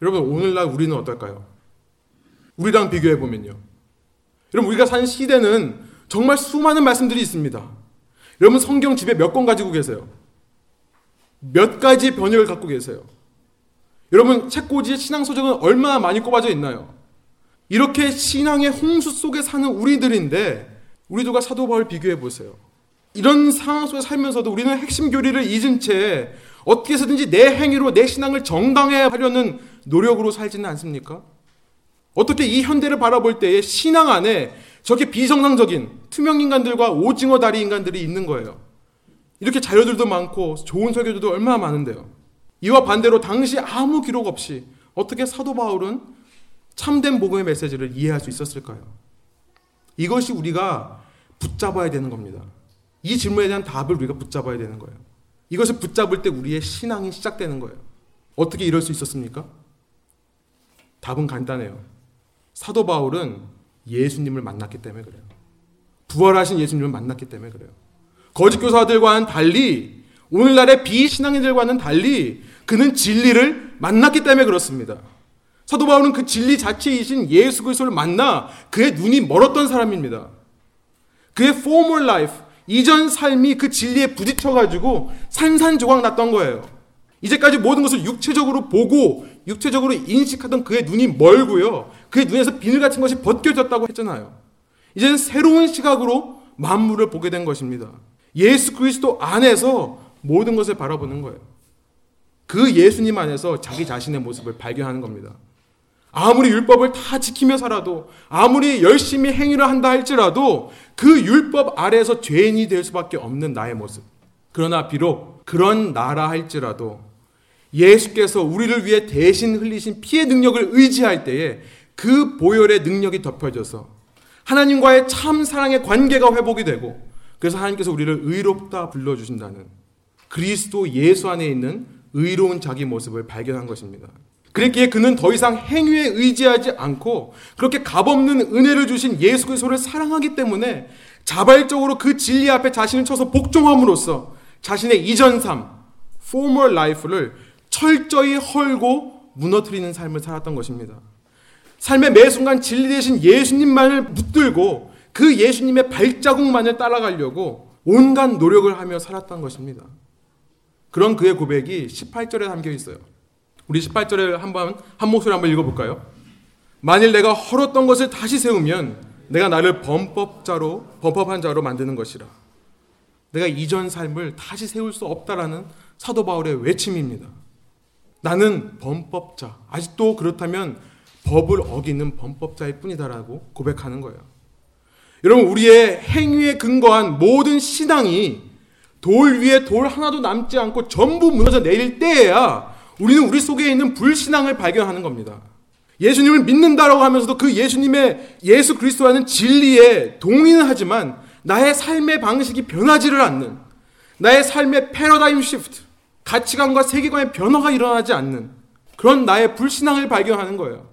A: 여러분 오늘날 우리는 어떨까요? 우리랑 비교해 보면요. 여러분 우리가 사는 시대는 정말 수많은 말씀들이 있습니다. 여러분 성경 집에 몇 권 가지고 계세요? 몇 가지 번역을 갖고 계세요? 여러분 책꽂이에 신앙 소정은 얼마나 많이 꼽아져 있나요? 이렇게 신앙의 홍수 속에 사는 우리들인데 우리들과 사도 바울 비교해 보세요. 이런 상황 속에 살면서도 우리는 핵심 교리를 잊은 채 어떻게 해서든지 내 행위로 내 신앙을 정당해 하려는 노력으로 살지는 않습니까? 어떻게 이 현대를 바라볼 때에 신앙 안에 저렇게 비정상적인 투명 인간들과 오징어 다리 인간들이 있는 거예요. 이렇게 자료들도 많고 좋은 설교들도 얼마나 많은데요. 이와 반대로 당시 아무 기록 없이 어떻게 사도 바울은 참된 복음의 메시지를 이해할 수 있었을까요? 이것이 우리가 붙잡아야 되는 겁니다. 이 질문에 대한 답을 우리가 붙잡아야 되는 거예요. 이것을 붙잡을 때 우리의 신앙이 시작되는 거예요. 어떻게 이럴 수 있었습니까? 답은 간단해요. 사도 바울은 예수님을 만났기 때문에 그래요. 부활하신 예수님을 만났기 때문에 그래요. 거짓 교사들과는 달리 오늘날의 비신앙인들과는 달리 그는 진리를 만났기 때문에 그렇습니다. 사도 바울은 그 진리 자체이신 예수 그리스도를 만나 그의 눈이 멀었던 사람입니다. 그의 former life 이전 삶이 그 진리에 부딪혀 가지고 산산조각 났던 거예요. 이제까지 모든 것을 육체적으로 보고 육체적으로 인식하던 그의 눈이 멀고요. 그의 눈에서 비늘 같은 것이 벗겨졌다고 했잖아요. 이제는 새로운 시각으로 만물을 보게 된 것입니다. 예수 그리스도 안에서 모든 것을 바라보는 거예요. 그 예수님 안에서 자기 자신의 모습을 발견하는 겁니다. 아무리 율법을 다 지키며 살아도 아무리 열심히 행위를 한다 할지라도 그 율법 아래에서 죄인이 될 수밖에 없는 나의 모습. 그러나 비록 그런 나라 할지라도 예수께서 우리를 위해 대신 흘리신 피의 능력을 의지할 때에 그 보혈의 능력이 덮여져서 하나님과의 참 사랑의 관계가 회복이 되고 그래서 하나님께서 우리를 의롭다 불러주신다는 그리스도 예수 안에 있는 의로운 자기 모습을 발견한 것입니다. 그랬기에 그는 더 이상 행위에 의지하지 않고 그렇게 값없는 은혜를 주신 예수 그리스도를 사랑하기 때문에 자발적으로 그 진리 앞에 자신을 쳐서 복종함으로써 자신의 이전 삶, former life를 철저히 헐고 무너뜨리는 삶을 살았던 것입니다. 삶의 매 순간 진리 대신 예수님만을 붙들고 그 예수님의 발자국만을 따라가려고 온갖 노력을 하며 살았던 것입니다. 그런 그의 고백이 18절에 담겨 있어요. 우리 18절에 한번 한 목소리 한번 읽어볼까요? 만일 내가 헐었던 것을 다시 세우면 내가 나를 범법자로 범법한 자로 만드는 것이라. 내가 이전 삶을 다시 세울 수 없다라는 사도 바울의 외침입니다. 나는 범법자. 아직도 그렇다면 법을 어기는 범법자일 뿐이다라고 고백하는 거예요. 여러분, 우리의 행위에 근거한 모든 신앙이 돌 위에 돌 하나도 남지 않고 전부 무너져 내릴 때에야 우리는 우리 속에 있는 불신앙을 발견하는 겁니다. 예수님을 믿는다라고 하면서도 그 예수님의 예수 그리스도라는 진리에 동의는 하지만 나의 삶의 방식이 변하지를 않는 나의 삶의 패러다임 시프트 가치관과 세계관의 변화가 일어나지 않는 그런 나의 불신앙을 발견하는 거예요.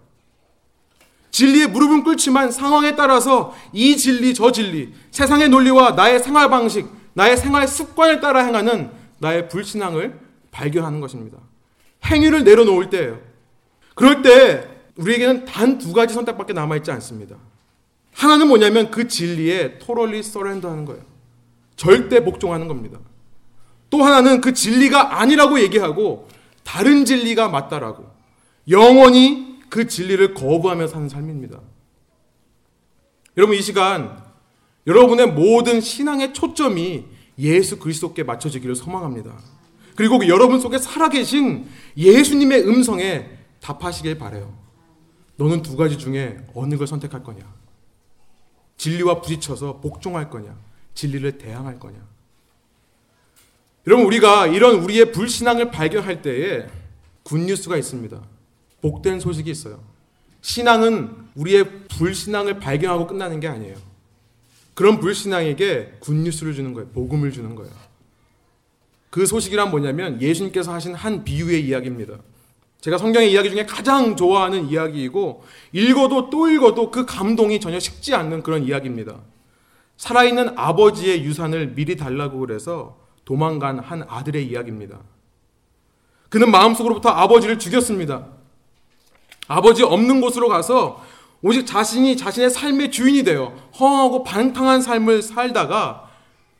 A: 진리에 무릎은 꿇지만 상황에 따라서 이 진리 저 진리 세상의 논리와 나의 생활 방식 나의 생활 습관을 따라 행하는 나의 불신앙을 발견하는 것입니다. 행위를 내려놓을 때예요. 그럴 때 우리에게는 단 두 가지 선택밖에 남아 있지 않습니다. 하나는 뭐냐면 그 진리에 토럴리 서렌더 하는 거예요. 절대 복종하는 겁니다. 또 하나는 그 진리가 아니라고 얘기하고 다른 진리가 맞다라고 영원히 그 진리를 거부하며 사는 삶입니다. 여러분 이 시간 여러분의 모든 신앙의 초점이 예수 그리스도께 맞춰지기를 소망합니다. 그리고 그 여러분 속에 살아계신 예수님의 음성에 답하시길 바래요. 너는 두 가지 중에 어느 걸 선택할 거냐? 진리와 부딪혀서 복종할 거냐? 진리를 대항할 거냐? 여러분 우리가 이런 우리의 불신앙을 발견할 때에 굿뉴스가 있습니다. 복된 소식이 있어요. 신앙은 우리의 불신앙을 발견하고 끝나는 게 아니에요. 그런 불신앙에게 굿뉴스를 주는 거예요. 복음을 주는 거예요. 그 소식이란 뭐냐면 예수님께서 하신 한 비유의 이야기입니다. 제가 성경의 이야기 중에 가장 좋아하는 이야기이고 읽어도 또 읽어도 그 감동이 전혀 식지 않는 그런 이야기입니다. 살아있는 아버지의 유산을 미리 달라고 그래서 도망간 한 아들의 이야기입니다. 그는 마음속으로부터 아버지를 죽였습니다. 아버지 없는 곳으로 가서 오직 자신이 자신의 삶의 주인이 되어 허하고 방탕한 삶을 살다가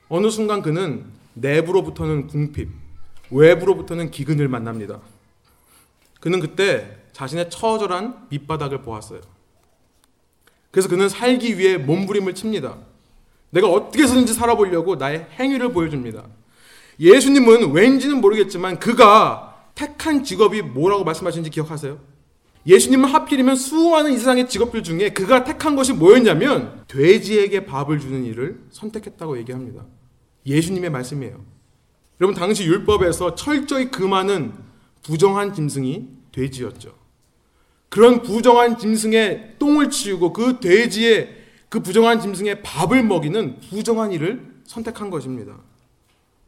A: 어느 순간 그는 내부로부터는 궁핍, 외부로부터는 기근을 만납니다. 그는 그때 자신의 처절한 밑바닥을 보았어요. 그래서 그는 살기 위해 몸부림을 칩니다. 내가 어떻게 해서든지 살아보려고 나의 행위를 보여줍니다. 예수님은 왠지는 모르겠지만 그가 택한 직업이 뭐라고 말씀하시는지 기억하세요? 예수님은 하필이면 수많은 이 세상의 직업들 중에 그가 택한 것이 뭐였냐면 돼지에게 밥을 주는 일을 선택했다고 얘기합니다. 예수님의 말씀이에요. 여러분 당시 율법에서 철저히 금하는 부정한 짐승이 돼지였죠. 그런 부정한 짐승의 똥을 치우고 그 돼지의 그 부정한 짐승의 밥을 먹이는 부정한 일을 선택한 것입니다.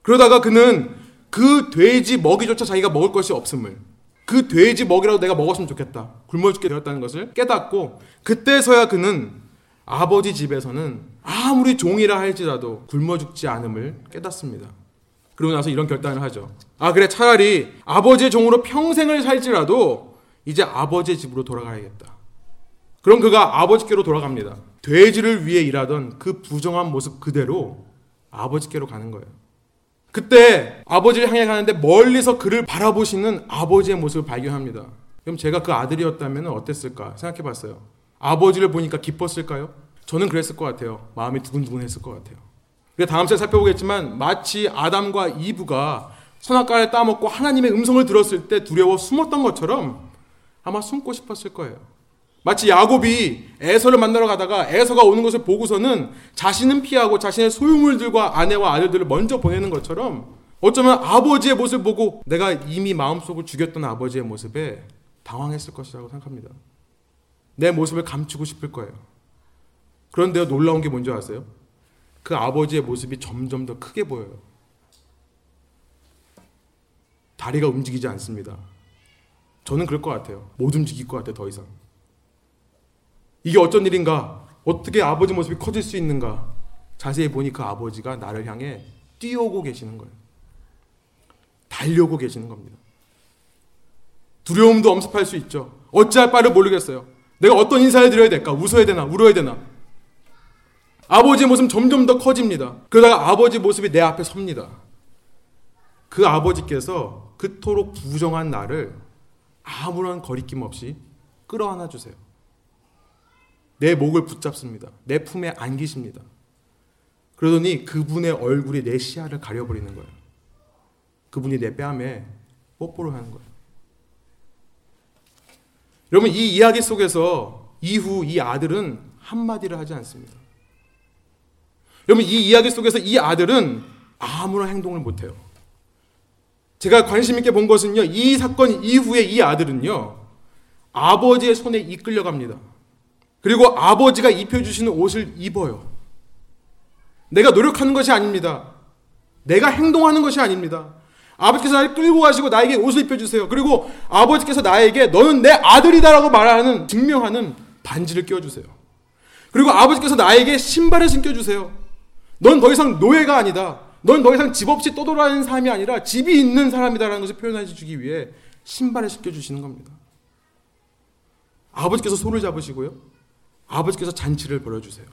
A: 그러다가 그는 그 돼지 먹이조차 자기가 먹을 것이 없음을 그 돼지 먹이라도 내가 먹었으면 좋겠다. 굶어 죽게 되었다는 것을 깨닫고 그때서야 그는 아버지 집에서는 아무리 종이라 할지라도 굶어 죽지 않음을 깨닫습니다. 그러고 나서 이런 결단을 하죠. 아 그래 차라리 아버지의 종으로 평생을 살지라도 이제 아버지의 집으로 돌아가야겠다. 그럼 그가 아버지께로 돌아갑니다. 돼지를 위해 일하던 그 부정한 모습 그대로 아버지께로 가는 거예요. 그때 아버지를 향해 가는데 멀리서 그를 바라보시는 아버지의 모습을 발견합니다. 그럼 제가 그 아들이었다면 어땠을까 생각해 봤어요. 아버지를 보니까 기뻤을까요? 저는 그랬을 것 같아요. 마음이 두근두근 했을 것 같아요. 우리가 다음 시간에 살펴보겠지만 마치 아담과 이브가 선악과를 따먹고 하나님의 음성을 들었을 때 두려워 숨었던 것처럼 아마 숨고 싶었을 거예요. 마치 야곱이 에서를 만나러 가다가 에서가 오는 것을 보고서는 자신은 피하고 자신의 소유물들과 아내와 아들들을 먼저 보내는 것처럼 어쩌면 아버지의 모습을 보고 내가 이미 마음속을 죽였던 아버지의 모습에 당황했을 것이라고 생각합니다. 내 모습을 감추고 싶을 거예요. 그런데 놀라운 게 뭔지 아세요? 그 아버지의 모습이 점점 더 크게 보여요. 다리가 움직이지 않습니다. 저는 그럴 것 같아요. 못 움직일 것 같아요, 더 이상. 이게 어쩐 일인가? 어떻게 아버지 모습이 커질 수 있는가? 자세히 보니까 아버지가 나를 향해 뛰어오고 계시는 거예요. 달려오고 계시는 겁니다. 두려움도 엄습할 수 있죠. 어찌할 바를 모르겠어요. 내가 어떤 인사를 드려야 될까? 웃어야 되나? 울어야 되나? 아버지의 모습 점점 더 커집니다. 그러다가 아버지 모습이 내 앞에 섭니다. 그 아버지께서 그토록 부정한 나를 아무런 거리낌 없이 끌어안아 주세요. 내 목을 붙잡습니다. 내 품에 안기십니다. 그러더니 그분의 얼굴이 내 시야를 가려버리는 거예요. 그분이 내 뺨에 뽀뽀를 하는 거예요. 여러분 이 이야기 속에서 이후 이 아들은 한마디를 하지 않습니다. 여러분 이 이야기 속에서 이 아들은 아무런 행동을 못해요. 제가 관심 있게 본 것은요. 이 사건 이후에 이 아들은요. 아버지의 손에 이끌려 갑니다. 그리고 아버지가 입혀주시는 옷을 입어요. 내가 노력하는 것이 아닙니다. 내가 행동하는 것이 아닙니다. 아버지께서 나를 끌고 가시고 나에게 옷을 입혀주세요. 그리고 아버지께서 나에게 너는 내 아들이다라고 말하는, 증명하는 반지를 끼워주세요. 그리고 아버지께서 나에게 신발을 신겨주세요. 넌 더 이상 노예가 아니다. 넌 더 이상 집 없이 떠돌아다니는 사람이 아니라 집이 있는 사람이다라는 것을 표현해 주기 위해 신발을 신겨주시는 겁니다. 아버지께서 손을 잡으시고요. 아버지께서 잔치를 벌여주세요.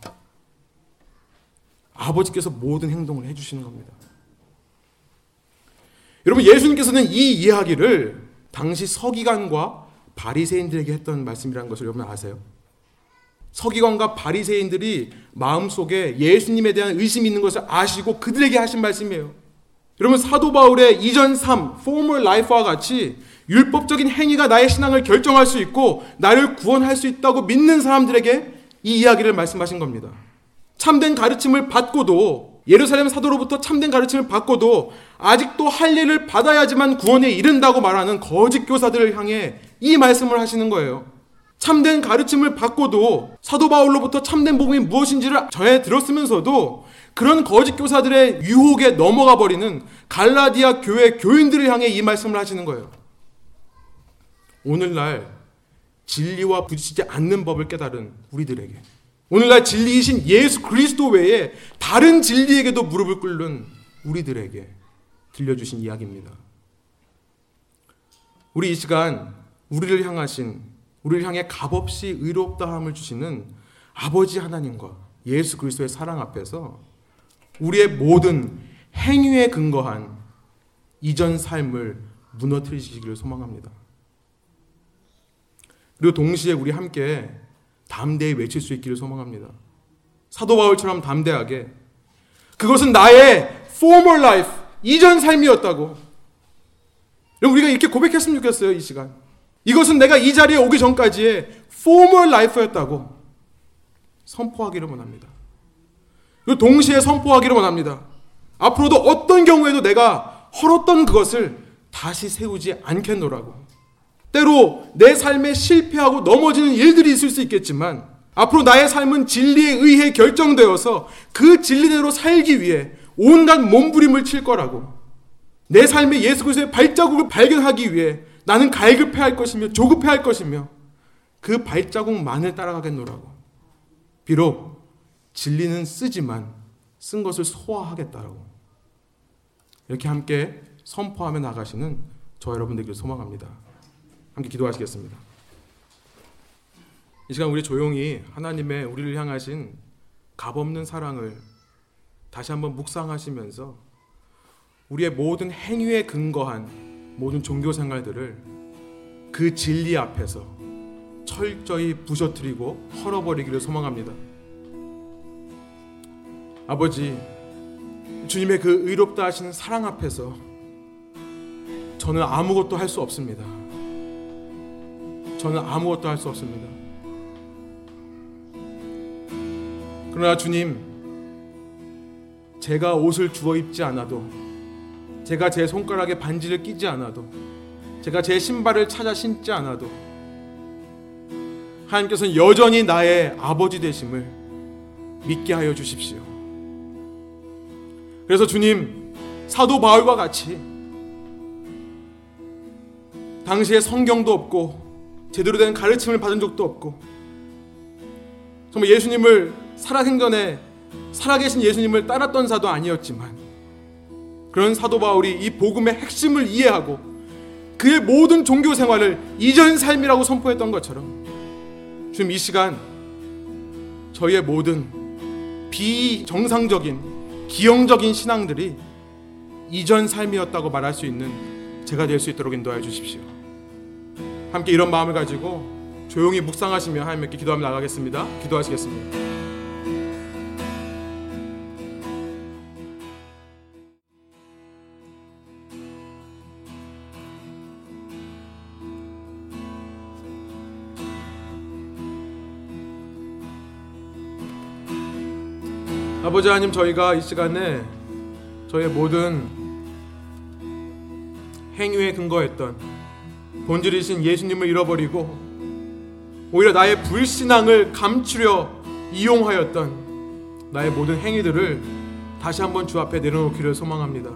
A: 아버지께서 모든 행동을 해주시는 겁니다. 여러분 예수님께서는 이 이야기를 당시 서기관과 바리새인들에게 했던 말씀이라는 것을 여러분 아세요? 서기관과 바리새인들이 마음속에 예수님에 대한 의심이 있는 것을 아시고 그들에게 하신 말씀이에요. 여러분 사도 바울의 이전 삶, former life와 같이 율법적인 행위가 나의 신앙을 결정할 수 있고 나를 구원할 수 있다고 믿는 사람들에게 이 이야기를 말씀하신 겁니다. 참된 가르침을 받고도 예루살렘 사도로부터 참된 가르침을 받고도 아직도 할 일을 받아야지만 구원에 이른다고 말하는 거짓 교사들을 향해 이 말씀을 하시는 거예요. 참된 가르침을 받고도 사도 바울로부터 참된 복음이 무엇인지를 전해 들었으면서도 그런 거짓 교사들의 유혹에 넘어가 버리는 갈라디아 교회 교인들을 향해 이 말씀을 하시는 거예요. 오늘날 진리와 부딪히지 않는 법을 깨달은 우리들에게 오늘날 진리이신 예수 그리스도 외에 다른 진리에게도 무릎을 꿇는 우리들에게 들려주신 이야기입니다. 우리 이 시간 우리를 향하신 우리를 향해 값없이 의롭다함을 주시는 아버지 하나님과 예수 그리스도의 사랑 앞에서 우리의 모든 행위에 근거한 이전 삶을 무너뜨리시기를 소망합니다. 그리고 동시에 우리 함께 담대히 외칠 수 있기를 소망합니다. 사도 바울처럼 담대하게 그것은 나의 former life 이전 삶이었다고. 우리가 이렇게 고백했으면 좋겠어요 이 시간. 이것은 내가 이 자리에 오기 전까지의 former life였다고 선포하기를 원합니다. 그리고 동시에 선포하기를 원합니다. 앞으로도 어떤 경우에도 내가 헐었던 그것을 다시 세우지 않겠노라고. 때로 내 삶에 실패하고 넘어지는 일들이 있을 수 있겠지만 앞으로 나의 삶은 진리에 의해 결정되어서 그 진리대로 살기 위해 온갖 몸부림을 칠 거라고. 내 삶에 예수 그리스도의 발자국을 발견하기 위해 나는 갈급해 할 것이며 조급해 할 것이며 그 발자국만을 따라가겠노라고. 비록 진리는 쓰지만 쓴 것을 소화하겠다라고. 이렇게 함께 선포하며 나가시는 저 여러분들에게 소망합니다. 함께 기도하시겠습니다. 이 시간 우리 조용히 하나님의 우리를 향하신 값없는 사랑을 다시 한번 묵상하시면서 우리의 모든 행위에 근거한 모든 종교 생활들을 그 진리 앞에서 철저히 부셔뜨리고 헐어버리기를 소망합니다. 아버지, 주님의 그 의롭다 하시는 사랑 앞에서 저는 아무것도 할 수 없습니다. 저는 아무것도 할 수 없습니다. 그러나 주님, 제가 옷을 주워 입지 않아도, 제가 제 손가락에 반지를 끼지 않아도, 제가 제 신발을 찾아 신지 않아도, 하나님께서는 여전히 나의 아버지 되심을 믿게 하여 주십시오. 그래서 주님, 사도 바울과 같이 당시에 성경도 없고 제대로 된 가르침을 받은 적도 없고 정말 예수님을 살아생전에 살아계신 예수님을 따랐던 사도 아니었지만 그런 사도 바울이 이 복음의 핵심을 이해하고 그의 모든 종교 생활을 이전 삶이라고 선포했던 것처럼 지금 이 시간 저희의 모든 비정상적인 기형적인 신앙들이 이전 삶이었다고 말할 수 있는 제가 될 수 있도록 인도하여 주십시오. 함께 이런 마음을 가지고 조용히 묵상하시며 하나님께 기도하며 나가겠습니다. 기도하시겠습니다. 아버지 하나님 저희가 이 시간에 저희의 모든 행위에 근거했던 본질이신 예수님을 잃어버리고 오히려 나의 불신앙을 감추려 이용하였던 나의 모든 행위들을 다시 한번 주 앞에 내려놓기를 소망합니다.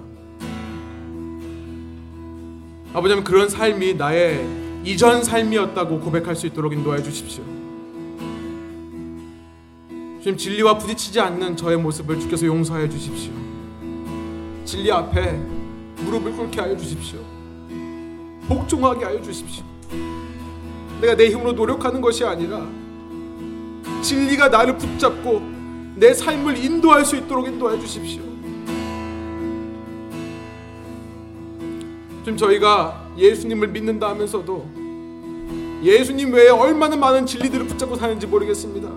A: 아버지 하나님 그런 삶이 나의 이전 삶이었다고 고백할 수 있도록 인도해 주십시오. 주님 진리와 부딪히지 않는 저의 모습을 주께서 용서하여 주십시오. 진리 앞에 무릎을 꿇게 하여 주십시오. 복종하게 하여 주십시오. 내가 내 힘으로 노력하는 것이 아니라 진리가 나를 붙잡고 내 삶을 인도할 수 있도록 인도해 주십시오. 지금 저희가 예수님을 믿는다 하면서도 예수님 외에 얼마나 많은 진리들을 붙잡고 사는지 모르겠습니다.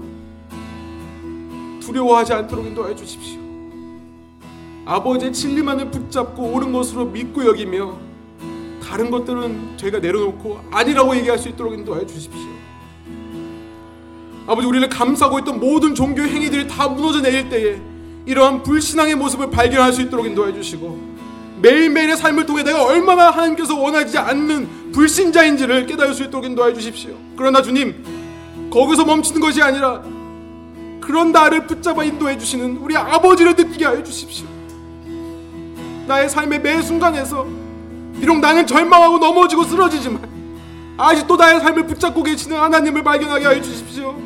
A: 두려워하지 않도록 인도해 주십시오. 아버지의 진리만을 붙잡고 옳은 것으로 믿고 여기며 다른 것들은 저희가 내려놓고 아니라고 얘기할 수 있도록 인도해 주십시오. 아버지 우리를 감싸고 있던 모든 종교 행위들이 다 무너져 내릴 때에 이러한 불신앙의 모습을 발견할 수 있도록 인도해 주시고 매일매일의 삶을 통해 내가 얼마나 하나님께서 원하지 않는 불신자인지를 깨달을 수 있도록 인도해 주십시오. 그러나 주님 거기서 멈추는 것이 아니라 그런 나를 붙잡아 인도해 주시는 우리 아버지를 느끼게 하여 주십시오. 나의 삶의 매 순간에서 비록 나는 절망하고 넘어지고 쓰러지지만 아직도 나의 삶을 붙잡고 계시는 하나님을 발견하게 하여 주십시오.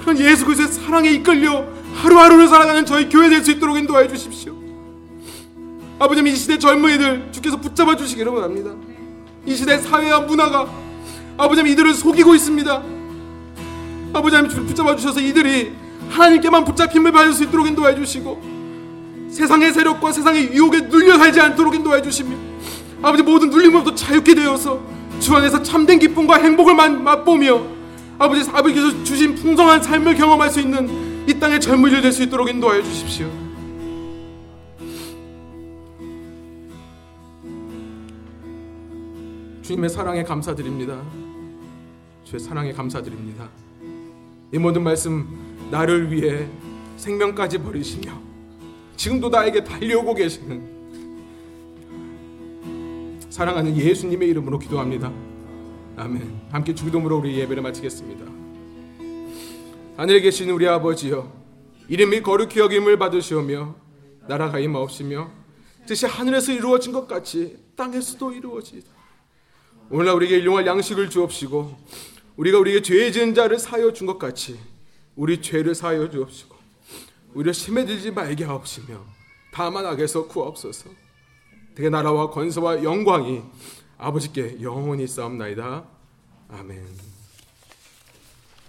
A: 그런 예수 그리스도의 사랑에 이끌려 하루하루를 살아가는 저희 교회 될 수 있도록 인도하여 주십시오. 아버지 이 시대 젊은이들 주께서 붙잡아 주시기를 원합니다. 이 시대 사회와 문화가 아버지 이들을 속이고 있습니다. 아버지 하나님 붙잡아 주셔서 이들이 하나님께만 붙잡힘을 받을 수 있도록 인도해 주시고 세상의 세력과 세상의 유혹에 눌려 살지 않도록 인도해 주시며 아버지 모든 눌림으로부터 자유케 되어서 주 안에서 참된 기쁨과 행복을 맛보며 아버지 아버지께서 주신 풍성한 삶을 경험할 수 있는 이 땅의 젊은이들 될 수 있도록 인도하여 주십시오. 주님의 사랑에 감사드립니다. 주의 사랑에 감사드립니다. 이 모든 말씀 나를 위해 생명까지 버리시며 지금도 나에게 달려오고 계시는 사랑하는 예수님의 이름으로 기도합니다. 아멘. 함께 주기도문으로 우리 예배를 마치겠습니다. 하늘에 계신 우리 아버지여 이름이 거룩히 여김을 받으시오며 나라가 임하옵시며 뜻이 하늘에서 이루어진 것 같이 땅에서도 이루어지이다. 오늘날 우리에게 일용할 양식을 주옵시고 우리가 우리에게 죄 지은 자를 사여 준 것 같이 우리 죄를 사여 주옵시고 우리를 심에 들지 말게 하옵시며 다만 악에서 구하옵소서. 되게 나라와 권세와 영광이 아버지께 영원히 싸움나이다. 아멘.